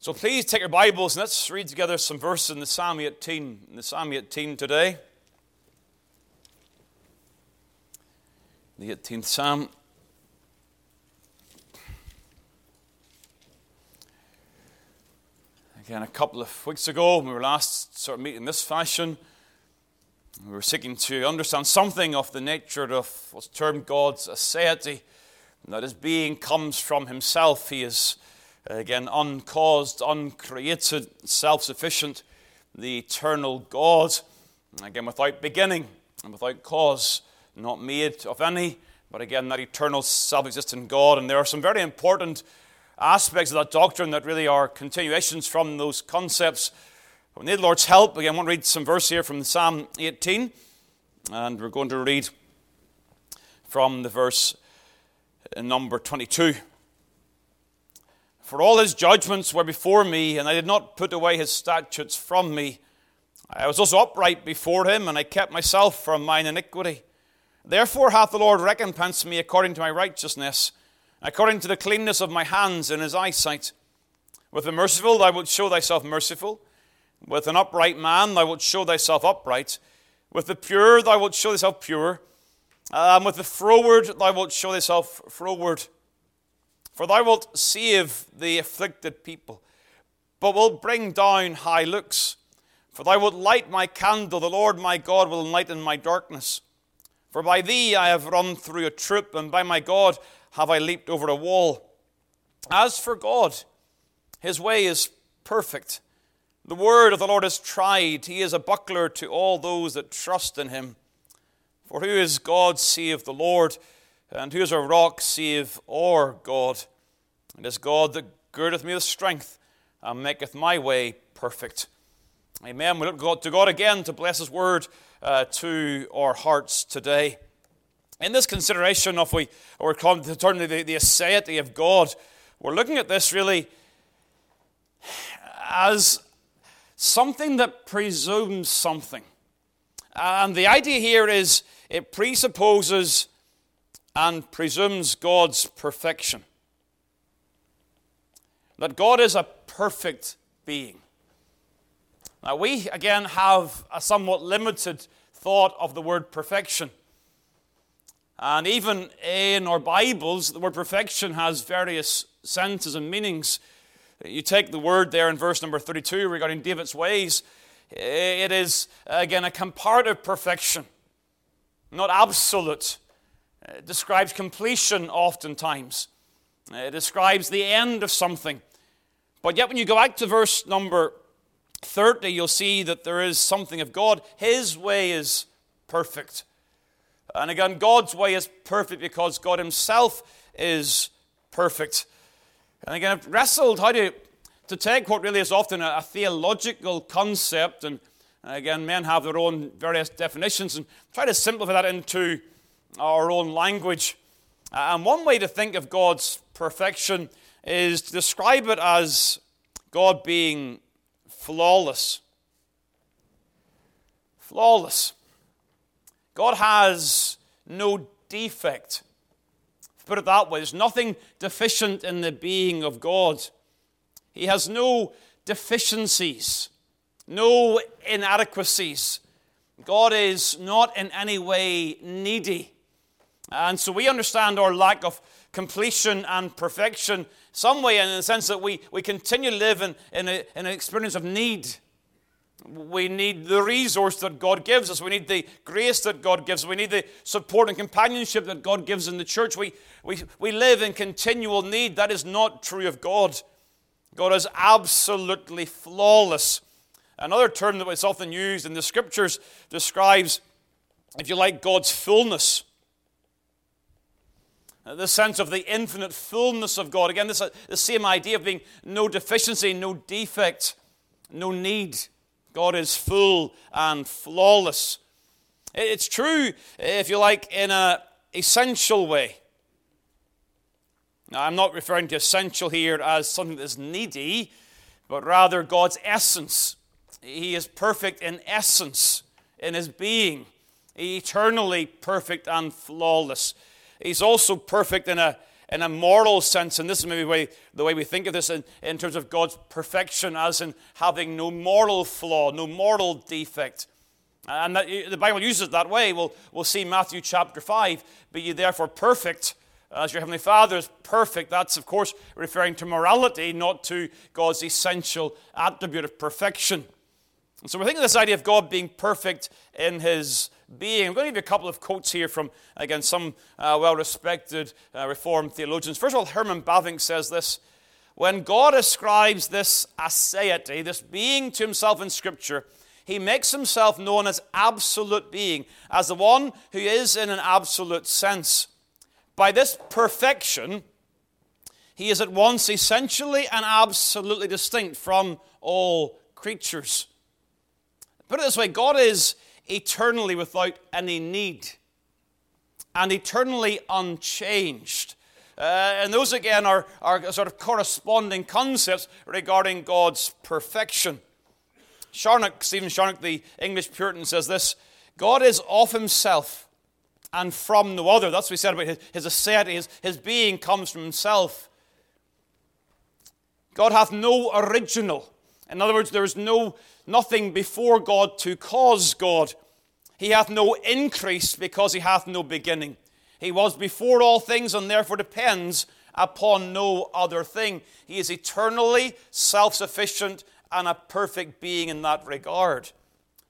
So please take your Bibles and let's read together some verses in the Psalm 18. In the Psalm 18 today. The 18th Psalm. Again, a couple of weeks ago, we were last sort of meeting in this fashion, we were seeking to understand something of the nature of what's termed God's aseity, that his being comes from himself. He is Again, uncaused, uncreated, self sufficient, the eternal God. Again, without beginning and without cause, not made of any, but again, that eternal, self existent God. And there are some very important aspects of that doctrine that really are continuations from those concepts. We need the Lord's help. Again, I want to read some verse here from Psalm 18, and we're going to read from the verse uh, number 22. For all his judgments were before me, and I did not put away his statutes from me. I was also upright before him, and I kept myself from mine iniquity. Therefore hath the Lord recompensed me according to my righteousness, according to the cleanness of my hands in his eyesight. With the merciful thou wilt show thyself merciful. With an upright man thou wilt show thyself upright. With the pure thou wilt show thyself pure. And with the froward thou wilt show thyself froward. For thou wilt save the afflicted people, but wilt bring down high looks. For thou wilt light my candle, the Lord my God will enlighten my darkness. For by thee I have run through a troop, and by my God have I leaped over a wall. As for God, his way is perfect. The word of the Lord is tried. He is a buckler to all those that trust in him. For who is God save the Lord? And who is a rock save our God? It is God that girdeth me with strength and maketh my way perfect. Amen. We look to God again to bless His word uh, to our hearts today. In this consideration of we, or turn to the, the aseity of God, we're looking at this really as something that presumes something. And the idea here is it presupposes and presumes God's perfection. That God is a perfect being. Now, we again have a somewhat limited thought of the word perfection. And even in our Bibles, the word perfection has various senses and meanings. You take the word there in verse number 32 regarding David's ways, it is, again, a comparative perfection, not absolute. It describes completion oftentimes. Uh, it describes the end of something. But yet, when you go back to verse number 30, you'll see that there is something of God. His way is perfect. And again, God's way is perfect because God Himself is perfect. And again, I've wrestled how to, to take what really is often a theological concept, and again, men have their own various definitions, and try to simplify that into our own language. Uh, and one way to think of God's perfection is to describe it as God being flawless. Flawless. God has no defect. Put it that way, there's nothing deficient in the being of God. He has no deficiencies, no inadequacies. God is not in any way needy. And so we understand our lack of completion and perfection some way in the sense that we, we continue to live in, in, a, in an experience of need. We need the resource that God gives us. We need the grace that God gives. We need the support and companionship that God gives in the church. We, we, we live in continual need. That is not true of God. God is absolutely flawless. Another term that is often used in the scriptures describes, if you like, God's fullness. Uh, the sense of the infinite fullness of God. Again, this uh, the same idea of being no deficiency, no defect, no need. God is full and flawless. It's true, if you like, in an essential way. Now, I'm not referring to essential here as something that's needy, but rather God's essence. He is perfect in essence, in his being, eternally perfect and flawless. He's also perfect in a, in a moral sense, and this is maybe the way, the way we think of this in, in terms of God's perfection, as in having no moral flaw, no moral defect. And that, the Bible uses it that way. We'll, we'll see Matthew chapter 5. Be ye therefore perfect, as your heavenly Father is perfect. That's, of course, referring to morality, not to God's essential attribute of perfection. And so we're thinking of this idea of God being perfect in his being. I'm going to give you a couple of quotes here from, again, some uh, well respected uh, Reformed theologians. First of all, Herman Bavinck says this When God ascribes this aseity, this being to himself in Scripture, he makes himself known as absolute being, as the one who is in an absolute sense. By this perfection, he is at once essentially and absolutely distinct from all creatures. Put it this way God is eternally without any need and eternally unchanged. Uh, and those again are, are sort of corresponding concepts regarding God's perfection. Charnock, Stephen Charnock, the English Puritan, says this God is of himself and from no other. That's what he said about his, his aseity. His, his being comes from himself. God hath no original. In other words, there is no nothing before God to cause God. He hath no increase because he hath no beginning. He was before all things and therefore depends upon no other thing. He is eternally self sufficient and a perfect being in that regard.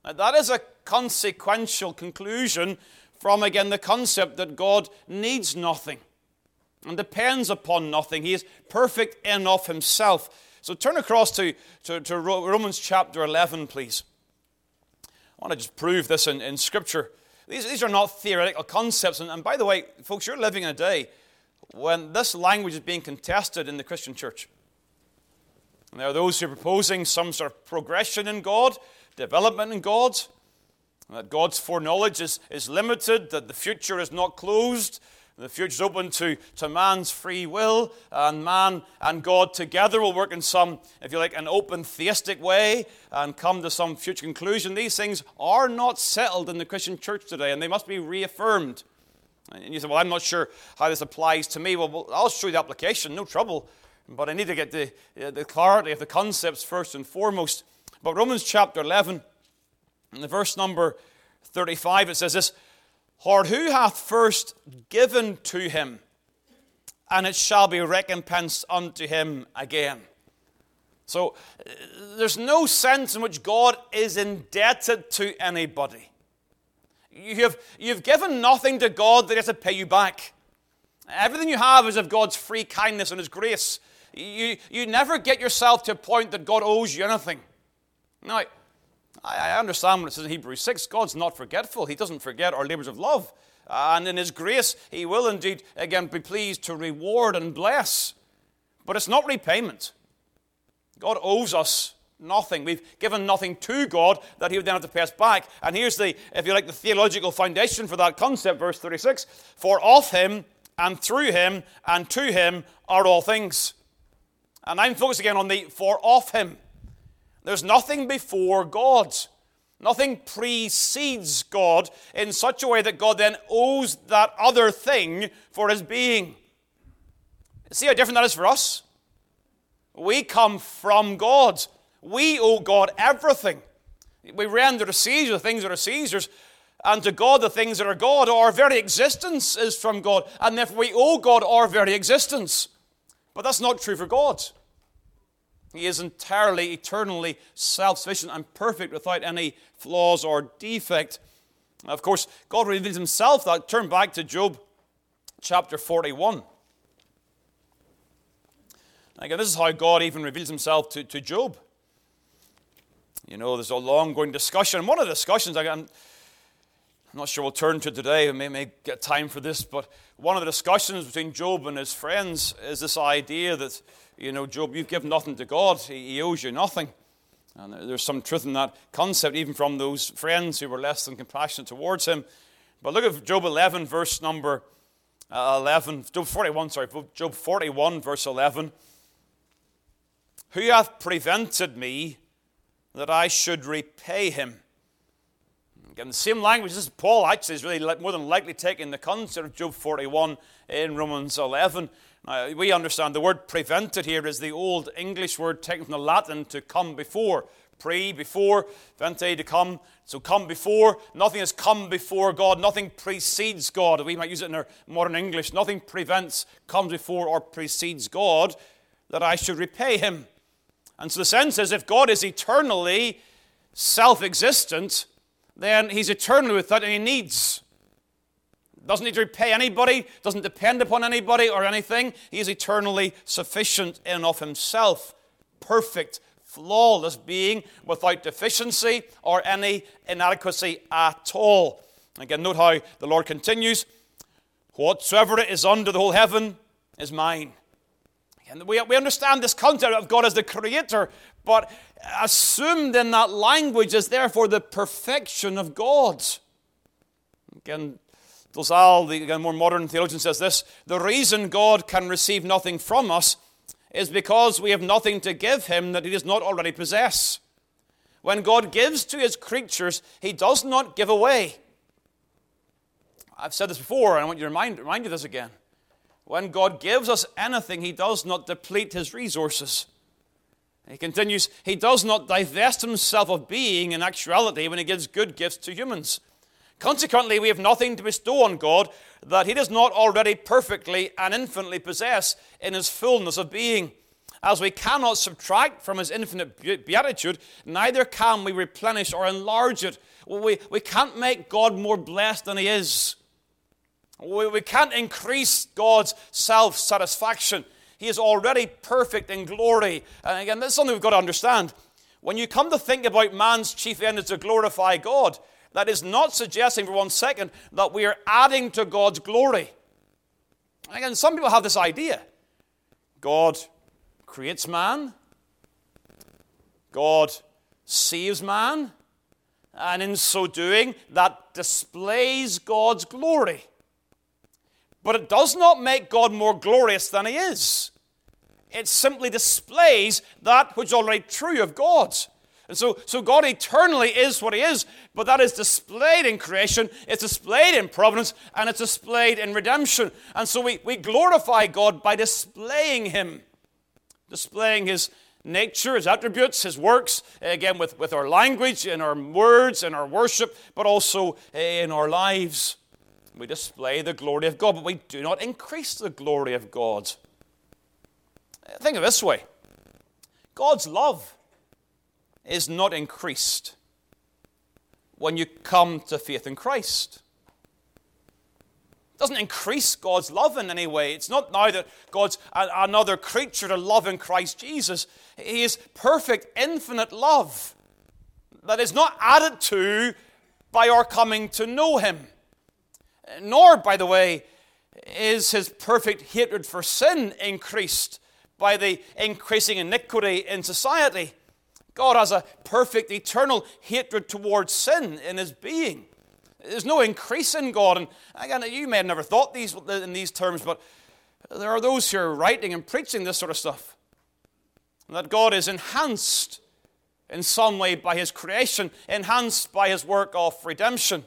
Now, that is a consequential conclusion from, again, the concept that God needs nothing and depends upon nothing. He is perfect in of himself. So turn across to, to, to Romans chapter 11, please. I want to just prove this in, in Scripture. These, these are not theoretical concepts. And, and by the way, folks, you're living in a day when this language is being contested in the Christian church. And there are those who are proposing some sort of progression in God, development in God, that God's foreknowledge is, is limited, that the future is not closed, the future is open to, to man's free will, and man and God together will work in some, if you like, an open theistic way and come to some future conclusion. These things are not settled in the Christian church today, and they must be reaffirmed. And you say, Well, I'm not sure how this applies to me. Well, I'll show you the application, no trouble. But I need to get the, uh, the clarity of the concepts first and foremost. But Romans chapter 11, in the verse number 35, it says this or who hath first given to him, and it shall be recompensed unto him again. So uh, there's no sense in which God is indebted to anybody. You have, you've given nothing to God that He has to pay you back. Everything you have is of God's free kindness and His grace. You, you never get yourself to a point that God owes you anything. Now, I understand when it says in Hebrews 6, God's not forgetful. He doesn't forget our labors of love. And in His grace, He will indeed, again, be pleased to reward and bless. But it's not repayment. God owes us nothing. We've given nothing to God that He would then have to pay us back. And here's the, if you like, the theological foundation for that concept, verse 36 For of Him, and through Him, and to Him are all things. And I'm focused again on the for of Him. There's nothing before God. Nothing precedes God in such a way that God then owes that other thing for his being. See how different that is for us? We come from God. We owe God everything. We render to Caesar the things that are Caesar's, and to God the things that are God. Our very existence is from God, and therefore we owe God our very existence. But that's not true for God. He is entirely, eternally self sufficient and perfect without any flaws or defect. Of course, God reveals himself that. Turn back to Job chapter 41. Again, this is how God even reveals himself to, to Job. You know, there's a long going discussion. One of the discussions, I'm not sure we'll turn to today, we may, may get time for this, but one of the discussions between Job and his friends is this idea that you know, Job, you've given nothing to God, He owes you nothing. And there's some truth in that concept, even from those friends who were less than compassionate towards him. But look at Job 11, verse number uh, 11. Job 41, sorry. Job 41, verse 11. Who hath prevented me that I should repay him? Again, the same language. This is Paul actually is really more than likely taking the concept of Job 41 in Romans 11. Uh, we understand the word prevented here is the old English word taken from the Latin to come before. Pre, before, vente, to come. So come before. Nothing has come before God. Nothing precedes God. We might use it in our modern English. Nothing prevents, comes before, or precedes God that I should repay him. And so the sense is if God is eternally self existent, then he's eternally without any needs. Doesn't need to repay anybody, doesn't depend upon anybody or anything. He is eternally sufficient in and of himself, perfect, flawless being without deficiency or any inadequacy at all. Again, note how the Lord continues Whatsoever is under the whole heaven is mine. And we, we understand this concept of God as the creator, but assumed in that language is therefore the perfection of God. Again, Dolezal, the again, more modern theologian, says this The reason God can receive nothing from us is because we have nothing to give him that he does not already possess. When God gives to his creatures, he does not give away. I've said this before, and I want you to remind, remind you this again. When God gives us anything, He does not deplete His resources. He continues, He does not divest Himself of being in actuality when He gives good gifts to humans. Consequently, we have nothing to bestow on God that He does not already perfectly and infinitely possess in His fullness of being. As we cannot subtract from His infinite beatitude, neither can we replenish or enlarge it. We, we can't make God more blessed than He is. We, we can't increase God's self satisfaction. He is already perfect in glory. And again, this is something we've got to understand. When you come to think about man's chief end is to glorify God, that is not suggesting for one second that we are adding to God's glory. Again, some people have this idea God creates man, God saves man, and in so doing, that displays God's glory but it does not make God more glorious than He is. It simply displays that which is already true of God. And so, so God eternally is what He is, but that is displayed in creation, it's displayed in providence, and it's displayed in redemption. And so we, we glorify God by displaying Him, displaying His nature, His attributes, His works, eh, again, with, with our language, in our words, in our worship, but also eh, in our lives. We display the glory of God, but we do not increase the glory of God. Think of this way God's love is not increased when you come to faith in Christ. It doesn't increase God's love in any way. It's not now that God's another creature to love in Christ Jesus. He is perfect, infinite love that is not added to by our coming to know Him. Nor, by the way, is his perfect hatred for sin increased by the increasing iniquity in society. God has a perfect eternal hatred towards sin in his being. There's no increase in God. And again, you may have never thought these in these terms, but there are those who are writing and preaching this sort of stuff. That God is enhanced in some way by his creation, enhanced by his work of redemption.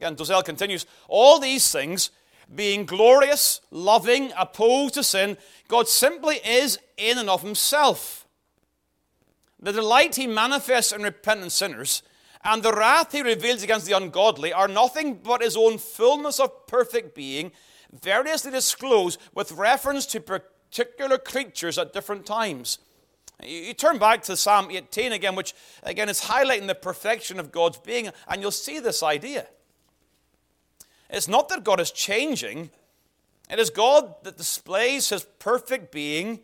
And Dolezal continues, all these things, being glorious, loving, opposed to sin, God simply is in and of himself. The delight he manifests in repentant sinners and the wrath he reveals against the ungodly are nothing but his own fullness of perfect being, variously disclosed with reference to particular creatures at different times. You turn back to Psalm 18 again, which again is highlighting the perfection of God's being, and you'll see this idea. It's not that God is changing, it is God that displays his perfect being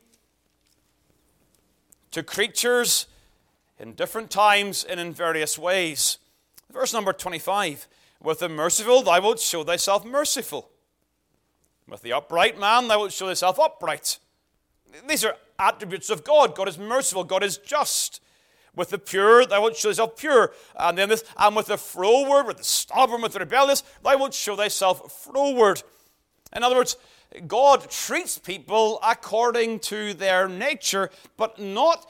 to creatures in different times and in various ways. Verse number 25 With the merciful, thou wilt show thyself merciful. With the upright man, thou wilt show thyself upright. These are attributes of God. God is merciful, God is just. With the pure, thou wilt show thyself pure. And then this, and with the froward, with the stubborn, with the rebellious, thou wilt show thyself froward. In other words, God treats people according to their nature, but not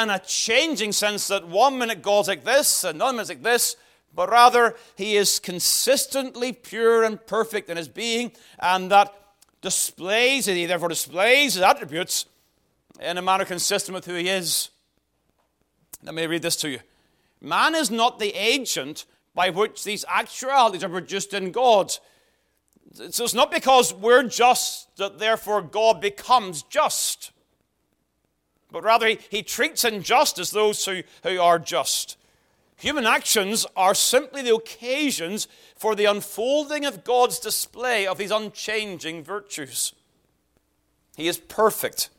in a changing sense that one minute God's like this, another minute's like this, but rather he is consistently pure and perfect in his being, and that displays, he therefore displays his attributes in a manner consistent with who he is. Let me read this to you. Man is not the agent by which these actualities are produced in God. So it's not because we're just that therefore God becomes just, but rather he, he treats injustice those who, who are just. Human actions are simply the occasions for the unfolding of God's display of these unchanging virtues. He is perfect.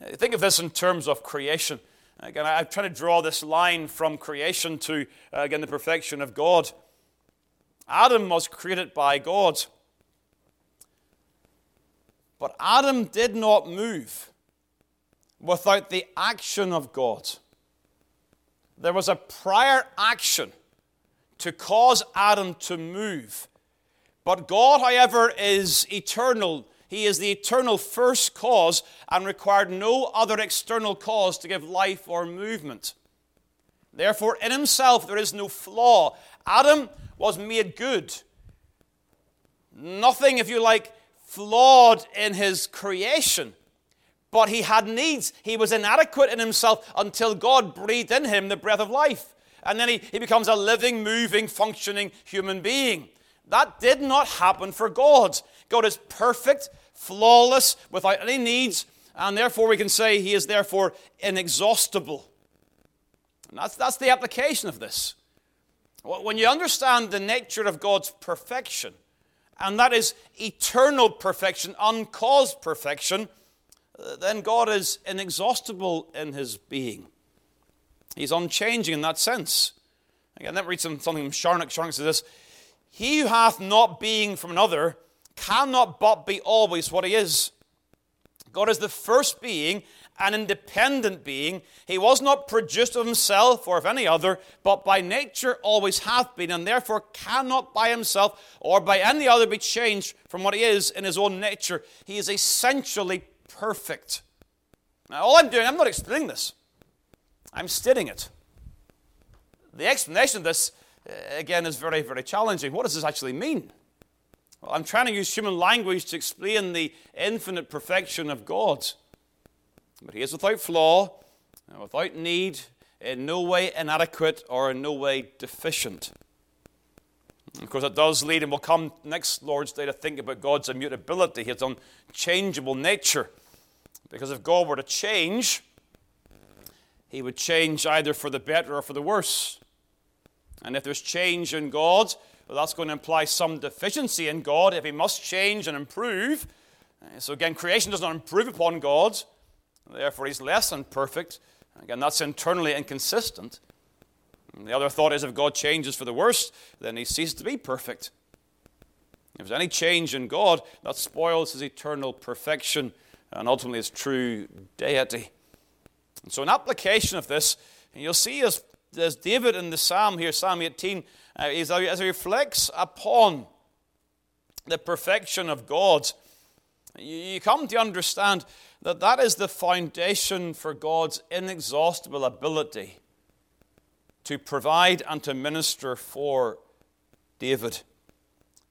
Think of this in terms of creation. Again, I'm trying to draw this line from creation to, uh, again, the perfection of God. Adam was created by God. But Adam did not move without the action of God. There was a prior action to cause Adam to move. But God, however, is eternal he is the eternal first cause and required no other external cause to give life or movement. Therefore, in himself there is no flaw. Adam was made good. Nothing, if you like, flawed in his creation. But he had needs. He was inadequate in himself until God breathed in him the breath of life. And then he, he becomes a living, moving, functioning human being. That did not happen for God. God is perfect, flawless, without any needs, and therefore we can say he is therefore inexhaustible. And that's, that's the application of this. When you understand the nature of God's perfection, and that is eternal perfection, uncaused perfection, uh, then God is inexhaustible in his being. He's unchanging in that sense. Again, let me read some, something from Charnock. Charnock says this He who hath not being from another cannot but be always what he is. God is the first being, an independent being. He was not produced of himself or of any other, but by nature always hath been, and therefore cannot by himself or by any other be changed from what he is in his own nature. He is essentially perfect. Now, all I'm doing, I'm not explaining this, I'm stating it. The explanation of this, uh, again, is very, very challenging. What does this actually mean? Well, I'm trying to use human language to explain the infinite perfection of God. But He is without flaw, without need, in no way inadequate or in no way deficient. Of course, it does lead, and we'll come next Lord's Day to think about God's immutability, His unchangeable nature. Because if God were to change, He would change either for the better or for the worse. And if there's change in God, well, that's going to imply some deficiency in God if He must change and improve. Uh, so, again, creation does not improve upon God, therefore, He's less than perfect. Again, that's internally inconsistent. And the other thought is if God changes for the worse, then He ceases to be perfect. If there's any change in God, that spoils His eternal perfection and ultimately His true deity. And so, an application of this, you'll see as, as David in the Psalm here, Psalm 18, uh, is Uh, as he reflects upon the perfection of God, you come to understand that that is the foundation for God's inexhaustible ability to provide and to minister for David.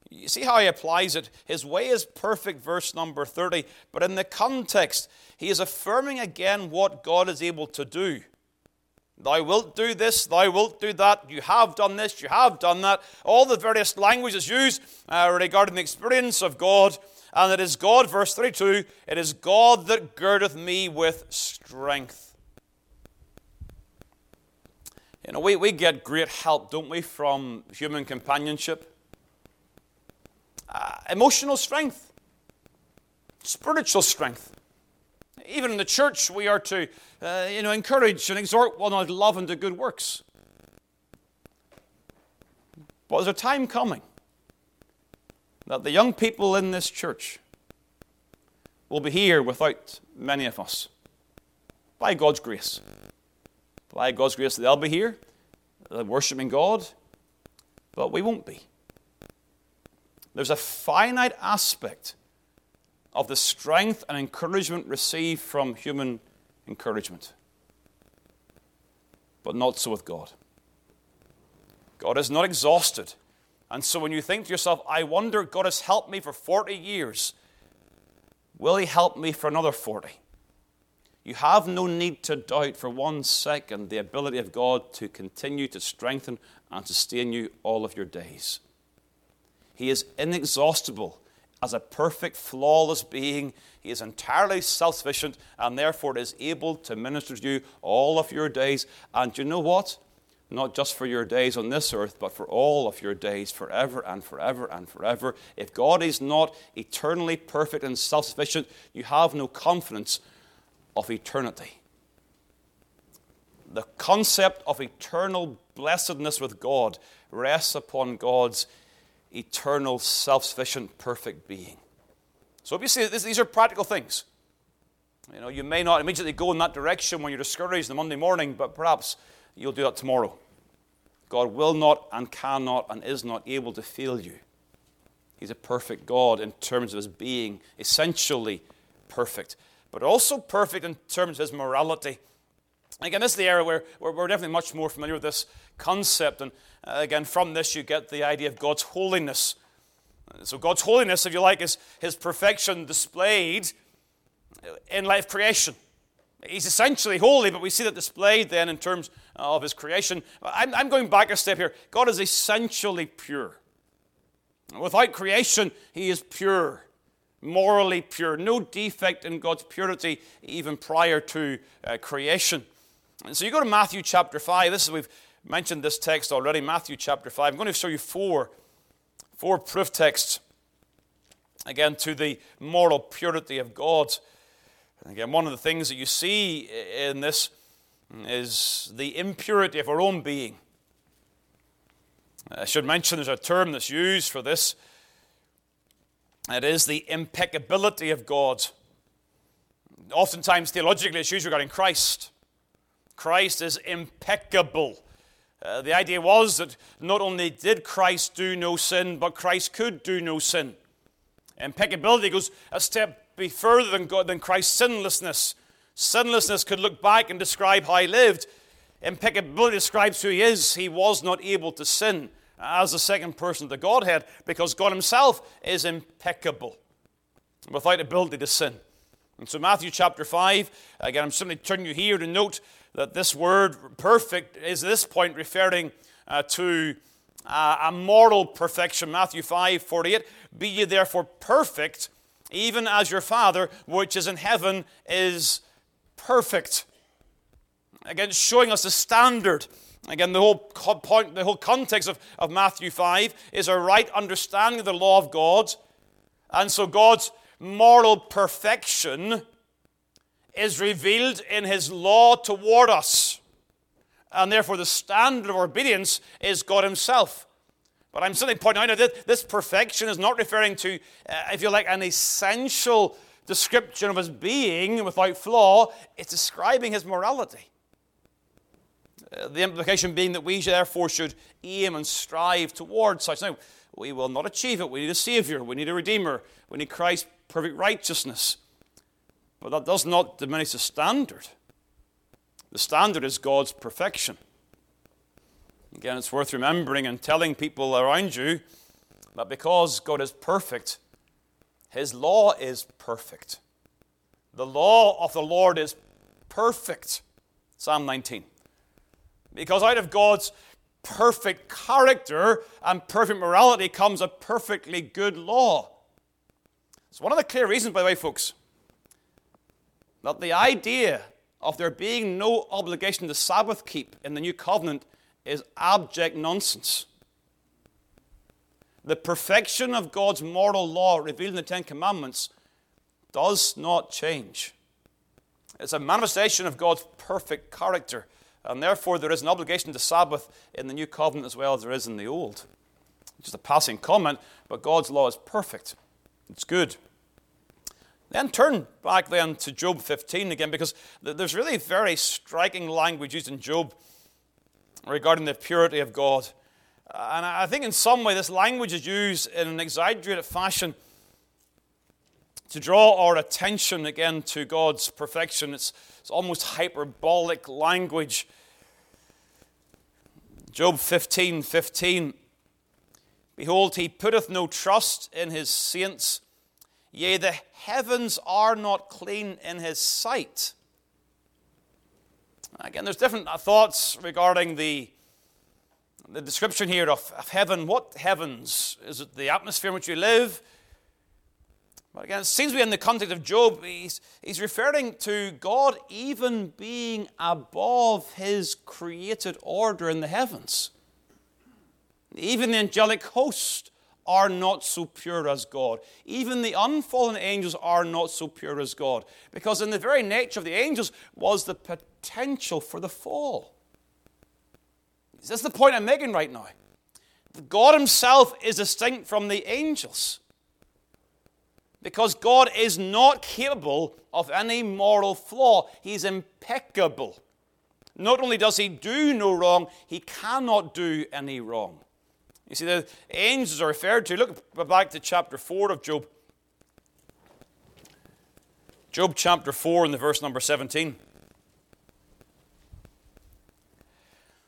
You see how he applies it? His way is perfect, verse number 30, but in the context, he is affirming again what God is able to do. Thou wilt do this, thou wilt do that, you have done this, you have done that. All the various languages used uh, regarding the experience of God. And it is God, verse 32, it is God that girdeth me with strength. You know, we, we get great help, don't we, from human companionship? Uh, emotional strength, spiritual strength. Even in the church, we are to uh, you know, encourage and exhort one another to love and to good works. But there's a time coming that the young people in this church will be here without many of us. By God's grace. By God's grace, they'll be here, they're worshiping God, but we won't be. There's a finite aspect of the strength and encouragement received from human encouragement. But not so with God. God is not exhausted And so when you think to yourself, I wonder, God has helped me for 40 years, will He help me for another 40? You have no need to doubt for one second the ability of God to continue to strengthen and sustain you all of your days. He is inexhaustible as a perfect, flawless being. He is entirely self sufficient and therefore is able to minister to you all of your days. And you know what? Not just for your days on this earth, but for all of your days, forever and forever and forever. If God is not eternally perfect and self sufficient, you have no confidence of eternity. The concept of eternal blessedness with God rests upon God's eternal, self sufficient, perfect being. So, obviously, see, these are practical things. You know, you may not immediately go in that direction when you're discouraged on Monday morning, but perhaps you'll do that tomorrow. God will not and cannot and is not able to fail you. He's a perfect God in terms of his being, essentially perfect but also perfect in terms of his morality. Again, this is the era where, we're definitely much more familiar with this concept. And uh, again, from this, you get the idea of God's holiness. So, God's holiness, if you like, is his perfection displayed in life creation. He's essentially holy, but we see that displayed then in terms of his creation. I'm, I'm going back a step here. God is essentially pure. Without creation, he is pure morally pure, no defect in God's purity even prior to uh, creation. And so you go to Matthew chapter 5. This is, we've mentioned this text already, Matthew chapter 5. I'm going to show you four, four proof texts, again, to the moral purity of God. And again, one of the things that you see in this is the impurity of our own being. I should mention there's a term that's used for this it is the impeccability of God. Oftentimes, theologically, it's used regarding Christ. Christ is impeccable. Uh, the idea was that not only did Christ do no sin, but Christ could do no sin. Impeccability goes a step further than, God, than Christ's sinlessness. Sinlessness could look back and describe how he lived. Impeccability describes who he is. He was not able to sin as the second person of the Godhead because God Himself is impeccable without ability to sin. And so, Matthew chapter 5, again, I'm simply turning you here to note that this word perfect is at this point referring uh, to uh, a moral perfection. Matthew 5 48, Be ye therefore perfect, even as your Father which is in heaven is perfect. Again, showing us the standard Again, the whole point, the whole context of, of Matthew 5 is a right understanding of the law of God. And so God's moral perfection is revealed in his law toward us. And therefore, the standard of obedience is God himself. But I'm simply pointing out that this perfection is not referring to, uh, if you like, an essential description of his being without flaw. It's describing his morality. Uh, the implication being that we therefore should aim and strive towards such. Now, we will not achieve it. We need a Savior. We need a Redeemer. We need Christ's perfect righteousness. But that does not diminish the standard. The standard is God's perfection. Again, it's worth remembering and telling people around you that because God is perfect, His law is perfect. The law of the Lord is perfect. Psalm 19. Because out of God's perfect character and perfect morality comes a perfectly good law. It's one of the clear reasons, by the way, folks, that the idea of there being no obligation to Sabbath keep in the new covenant is abject nonsense. The perfection of God's moral law revealed in the Ten Commandments does not change. It's a manifestation of God's perfect character and therefore, there is an obligation to Sabbath in the new covenant as well as there is in the old. Just a passing comment, but God's law is perfect. It's good. Then turn back then to Job 15 again, because there's really very striking language used in Job regarding the purity of God. Uh, and I think in some way this language is used in an exaggerated fashion to draw our attention again to God's perfection. It's, it's almost hyperbolic language. Job 15 15 Behold, he putteth no trust in his saints. Yea, the heavens are not clean in his sight. Again, there's different uh, thoughts regarding the, the description here of, of heaven. What heavens? Is it the atmosphere in which we live? But again, it seems to be in the context of Job, he's, he's referring to God even being above his created order in the heavens. Even the angelic host are not so pure as God. Even the unfallen angels are not so pure as God. Because in the very nature of the angels was the potential for the fall. Is this the point I'm making right now? God Himself is distinct from the angels. Because God is not capable of any moral flaw, He's impeccable. Not only does He do no wrong, He cannot do any wrong. You see, the angels are referred to. Look back to chapter 4 of Job. Job chapter 4 and the verse number 17.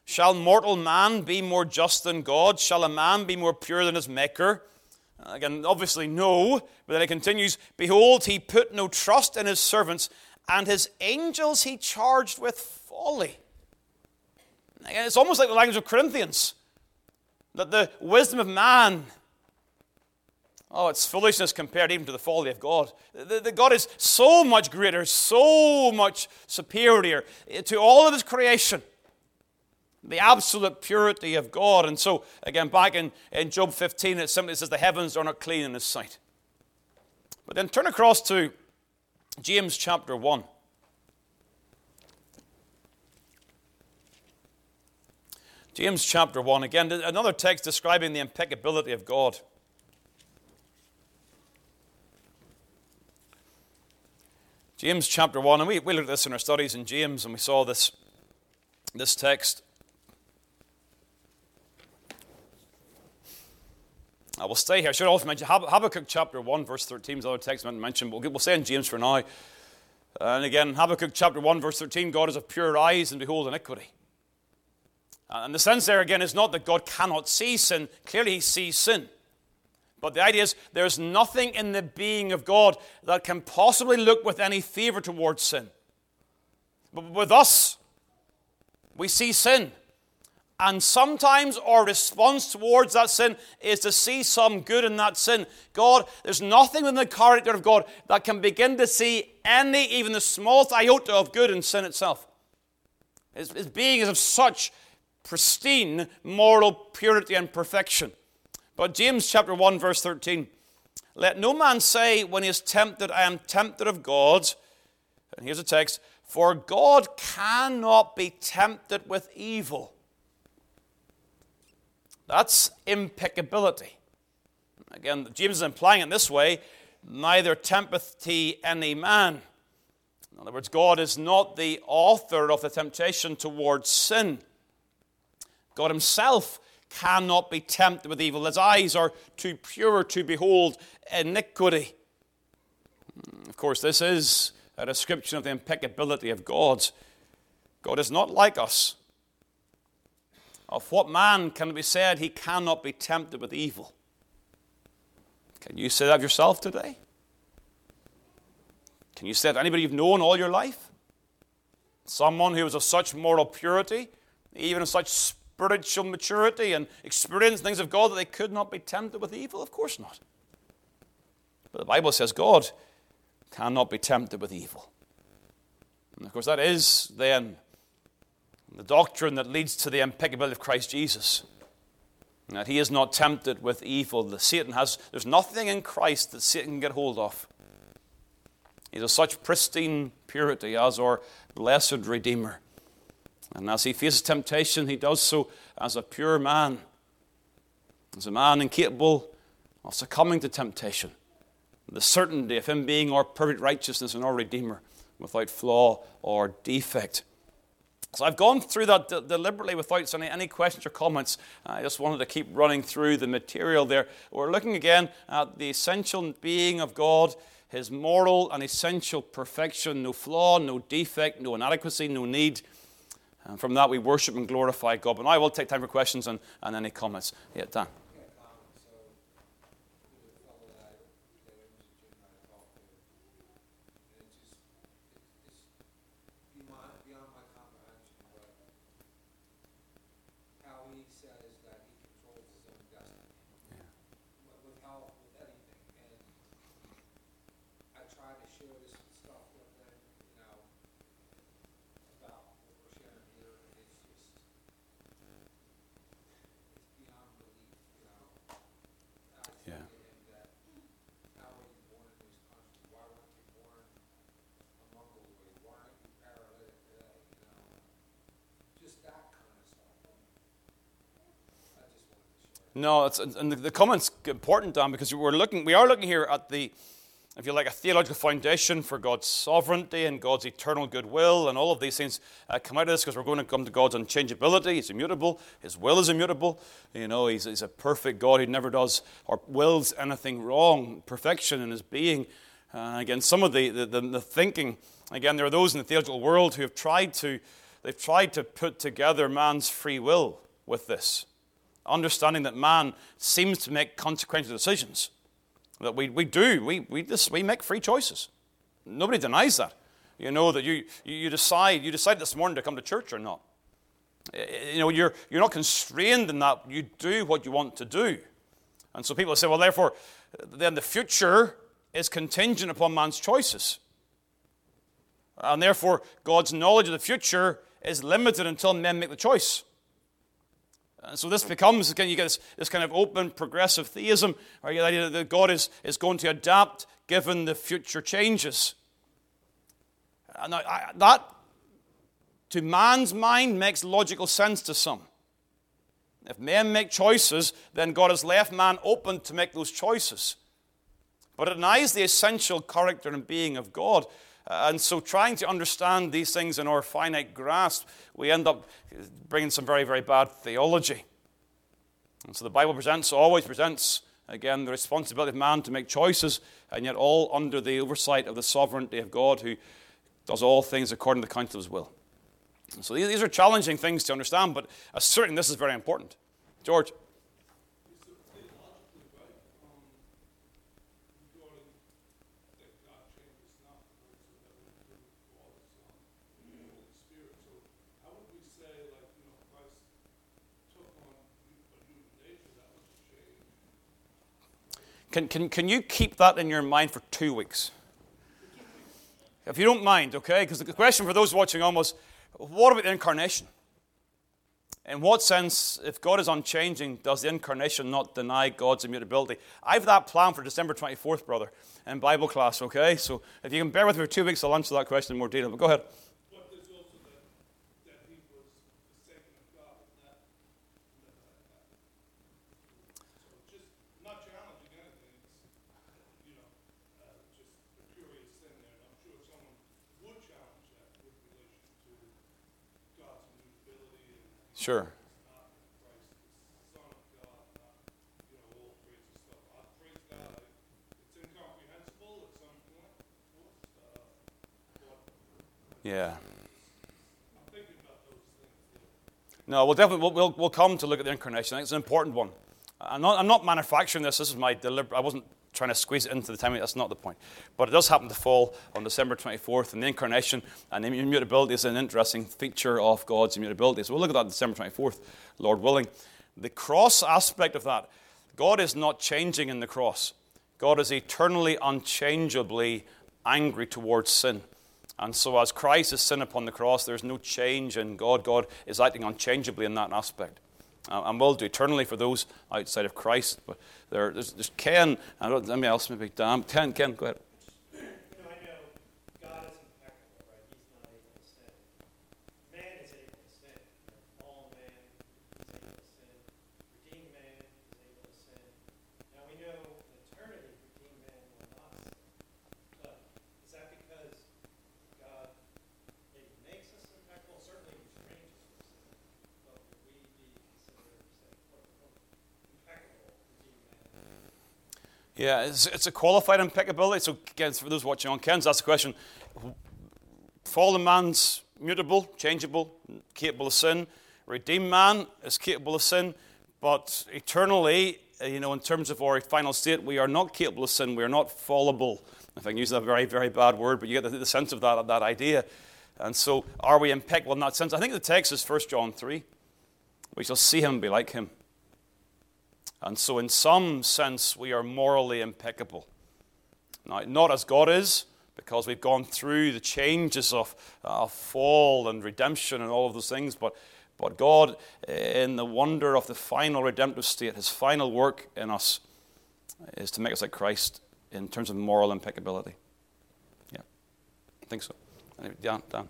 Shall mortal man be more just than God? Shall a man be more pure than his Maker? Uh, again, obviously, no. But then it continues Behold, he put no trust in his servants, and his angels he charged with folly. Again, it's almost like the language of Corinthians that the wisdom of man, oh, it's foolishness compared even to the folly of God. The God is so much greater, so much superior to all of his creation. The absolute purity of God. And so, again, back in, in Job 15, it simply says, The heavens are not clean in his sight. But then turn across to James chapter 1. James chapter 1, again, another text describing the impeccability of God. James chapter 1, and we, we looked at this in our studies in James, and we saw this, this text. I will stay here. I should also mention Habakkuk chapter 1, verse 13 is another text I mentioned, but we'll say in James for now. And again, Habakkuk chapter 1, verse 13 God is of pure eyes and behold iniquity. Uh, and the sense there again is not that God cannot see sin. Clearly, He sees sin. But the idea is there's nothing in the being of God that can possibly look with any favor towards sin. But with us, we see sin. And sometimes our response towards that sin is to see some good in that sin. God, there's nothing in the character of God that can begin to see any, even the smallest iota of good in sin itself. His, his being is of such pristine moral purity and perfection. But James chapter 1 verse 13, let no man say when he is tempted, I am tempted of God. And here's a text, for God cannot be tempted with evil. That's impeccability. Again, James is implying it this way neither tempteth he any man. In other words, God is not the author of the temptation towards sin. God Himself cannot be tempted with evil. His eyes are too pure to behold iniquity. Of course, this is a description of the impeccability of God. God is not like us. Of what man can it be said he cannot be tempted with evil? Can you say that of yourself today? Can you say that of anybody you've known all your life? Someone who was of such moral purity, even of such spiritual maturity and experience things of God that they could not be tempted with evil? Of course not. But the Bible says God cannot be tempted with evil. And of course, that is then the doctrine that leads to the impeccability of Christ Jesus. That he is not tempted with evil. That Satan has, there's nothing in Christ that Satan can get hold of. He's of such pristine purity as our blessed Redeemer. And as he faces temptation, he does so as a pure man, as a man incapable of succumbing to temptation. The certainty of him being our perfect righteousness and our Redeemer without flaw or defect. So I've gone through that de- deliberately without any, any questions or comments. I just wanted to keep running through the material there. We're looking again at the essential being of God, his moral and essential perfection, no flaw, no defect, no inadequacy, no need. And from that, we worship and glorify God. But I will take time for questions and, and any comments. Yeah, Dan. No, it's, and the, the comment's important, Dan, because we're looking, we are looking here at the, if you like, a theological foundation for God's sovereignty and God's eternal goodwill, and all of these things uh, come out of this because we're going to come to God's unchangeability. He's immutable. His will is immutable. You know, he's, he's a perfect God who never does or wills anything wrong. Perfection in his being. Uh, again, some of the, the, the, the thinking, again, there are those in the theological world who have tried to, they've tried to put together man's free will with this understanding that man seems to make consequential decisions. That we, we do, we, we, just, we make free choices. Nobody denies that. You know, that you, you decide, you decide this morning to come to church or not. Eh, eh, you know, you're, you're not constrained in that. You do what you want to do. And so people say, well, therefore, then the future is contingent upon man's choices. And therefore, God's knowledge of the future is limited until men make the choice. And so this becomes, again, you get this, this kind of open progressive theism, or the idea that God is, is going to adapt given the future changes. And I, that, to man's mind, makes logical sense to some. If men make choices, then God has left man open to make those choices. But it denies the essential character and being of God. And so, trying to understand these things in our finite grasp, we end up bringing some very, very bad theology. And so, the Bible presents, always presents, again, the responsibility of man to make choices, and yet all under the oversight of the sovereignty of God who does all things according to the counsel of his will. And so, these are challenging things to understand, but certainly this is very important. George. Can, can, can you keep that in your mind for two weeks? If you don't mind, okay? Because the question for those watching almost, what about the incarnation? In what sense, if God is unchanging, does the incarnation not deny God's immutability? I have that plan for December 24th, brother, in Bible class, okay? So if you can bear with me for two weeks, I'll answer that question in more detail. But go ahead. Sure. Yeah. No, we'll definitely we'll, we'll, we'll, come to look at the incarnation. I think it's an important one. I'm not, I'm not manufacturing this. This is my deliberate. I wasn't trying to squeeze it into the time. That's not the point. But it does happen to fall on December 24th, and the incarnation and immutability is an interesting feature of God's immutability. So we'll look at that December 24th, Lord willing. The cross aspect of that, God is not changing in the cross. God is eternally, unchangeably angry towards sin. And so, as Christ is sin upon the cross, there's no change in God. God is acting unchangeably in that aspect. And will do eternally for those outside of Christ. But there, there's, there's Ken, I don't, anybody else maybe, Dan. Ken, Ken, go ahead. Yeah, it's, it's a qualified impeccability. So, again, for those watching on Ken's, that's the question. Fallen man's mutable, changeable, capable of sin. Redeemed man is capable of sin, but eternally, uh, you know, in terms of our final state, we are not capable of sin. We are not fallible. If I can use that very, very bad word, but you get the, the sense of that, that idea. And so, are we impeccable in that sense? I think the text is 1 John 3. We shall see him, be like him. And so, in some sense, we are morally impeccable. Now, not as God is, because we've gone through the changes of, uh, fall and redemption and all of those things, but, but God, in the wonder of the final redemptive state, his final work in us is to make us like Christ in terms of moral impeccability. Yeah, I think so. Dan, Dan.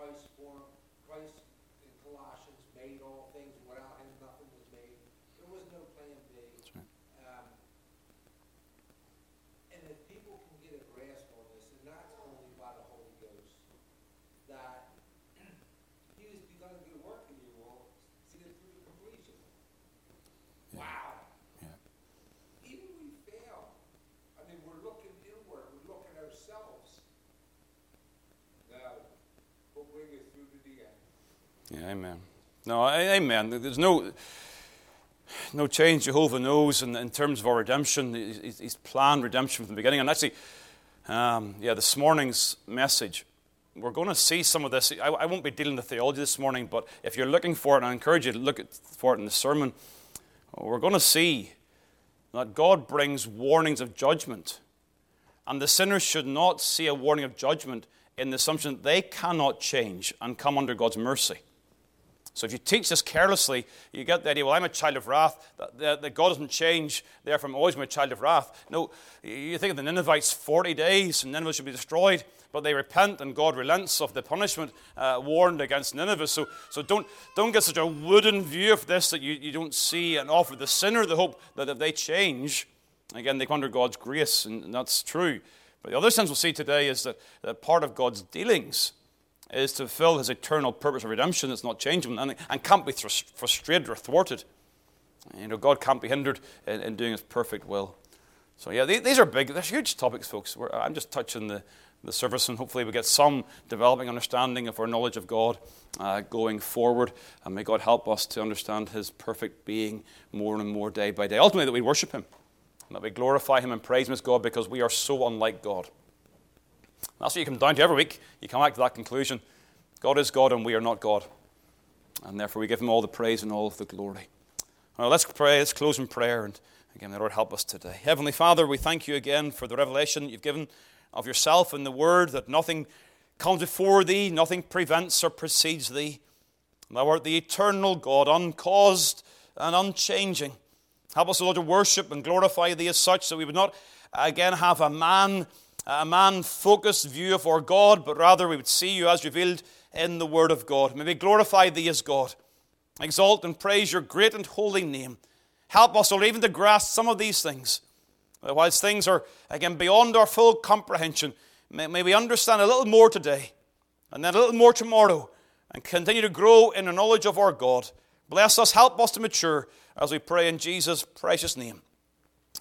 Christ form, Christ in Colossians made all things. Without him, nothing was made. There was no plan B. right. Um, and if people can get a grasp on this, and that's only by the Holy Ghost, that he has begun a good work in you will see it through to completion. Wow. Yeah. Even we fail. I mean, we're looking inward, we're looking at ourselves. No, we'll bring it through to the end. Yeah, amen. No, amen. There's no no change. Jehovah knows in, in terms of our redemption. He's, he's planned redemption from the beginning. And actually, um, yeah, this morning's message, we're going to see some of this. I, I won't be dealing with theology this morning, but if you're looking for it, I encourage you to look at, for it in the sermon, we're going to see that God brings warnings of judgment. And the sinners should not see a warning of judgment in the assumption that they cannot change and come under God's mercy. So if you teach this carelessly, you get the idea, well, I'm a child of wrath, that, that, that God doesn't change, therefore I'm always a child of wrath. No, you think of the Ninevites 40 days and Nineveh should be destroyed, but they repent and God relents of the punishment uh, warned against Nineveh. So, so don't, don't get such a wooden view of this that you, you don't see and offer the sinner the hope that if they change, again, they come under God's grace, and, and that's true. But the other sense we'll see today is that, that part of God's dealings is to fulfill his eternal purpose of redemption that's not changeable and, and can't be frus- frustrated or thwarted. You know, God can't be hindered in, in doing his perfect will. So, yeah, these, these are big, they're huge topics, folks. We're, I'm just touching the, the surface, and hopefully we get some developing understanding of our knowledge of God uh, going forward. And may God help us to understand his perfect being more and more day by day. Ultimately, that we worship him, and that we glorify him and praise him as God because we are so unlike God. That's what you come down to every week. You come back to that conclusion. God is God and we are not God. And therefore we give him all the praise and all of the glory. Well, let's pray. Let's close in prayer. And again, the Lord help us today. Heavenly Father, we thank you again for the revelation you've given of yourself and the word that nothing comes before thee, nothing prevents or precedes thee. Thou art the eternal God, uncaused and unchanging. Help us, Lord, to worship and glorify thee as such that we would not again have a man a man focused view of our God, but rather we would see you as revealed in the Word of God. May we glorify Thee as God, exalt and praise Your great and holy name. Help us, Lord, even to grasp some of these things. Uh, whilst things are, again, beyond our full comprehension, may, may we understand a little more today, and then a little more tomorrow, and continue to grow in the knowledge of our God. Bless us, help us to mature as we pray in Jesus' precious name.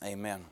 Amen.